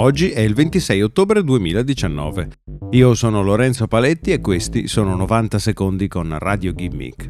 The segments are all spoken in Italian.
Oggi è il 26 ottobre 2019. Io sono Lorenzo Paletti e questi sono 90 secondi con Radio Gimmick.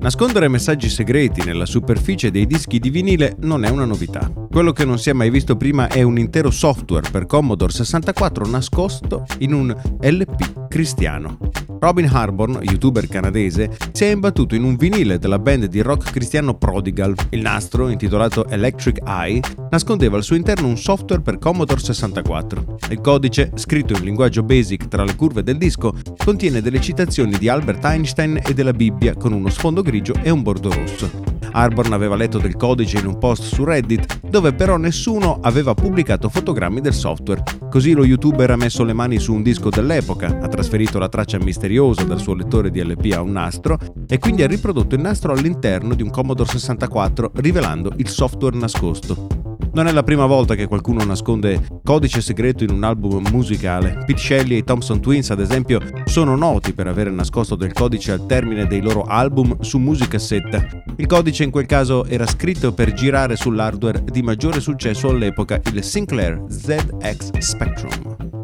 Nascondere messaggi segreti nella superficie dei dischi di vinile non è una novità. Quello che non si è mai visto prima è un intero software per Commodore 64 nascosto in un LP cristiano. Robin Harborn, youtuber canadese, si è imbattuto in un vinile della band di rock cristiano Prodigal. Il nastro, intitolato Electric Eye, nascondeva al suo interno un software per Commodore 64. Il codice, scritto in linguaggio BASIC tra le curve del disco, contiene delle citazioni di Albert Einstein e della Bibbia con uno sfondo grigio e un bordo rosso. Harborn aveva letto del codice in un post su Reddit, dove però nessuno aveva pubblicato fotogrammi del software. Così lo youtuber ha messo le mani su un disco dell'epoca, ha trasferito la traccia misteriosa dal suo lettore di LP a un nastro e quindi ha riprodotto il nastro all'interno di un Commodore 64, rivelando il software nascosto. Non è la prima volta che qualcuno nasconde codice segreto in un album musicale. Pete Shelley e i Thompson Twins, ad esempio, sono noti per avere nascosto del codice al termine dei loro album su musicassetta. Il codice in quel caso era scritto per girare sull'hardware di maggiore successo all'epoca, il Sinclair ZX Spectrum.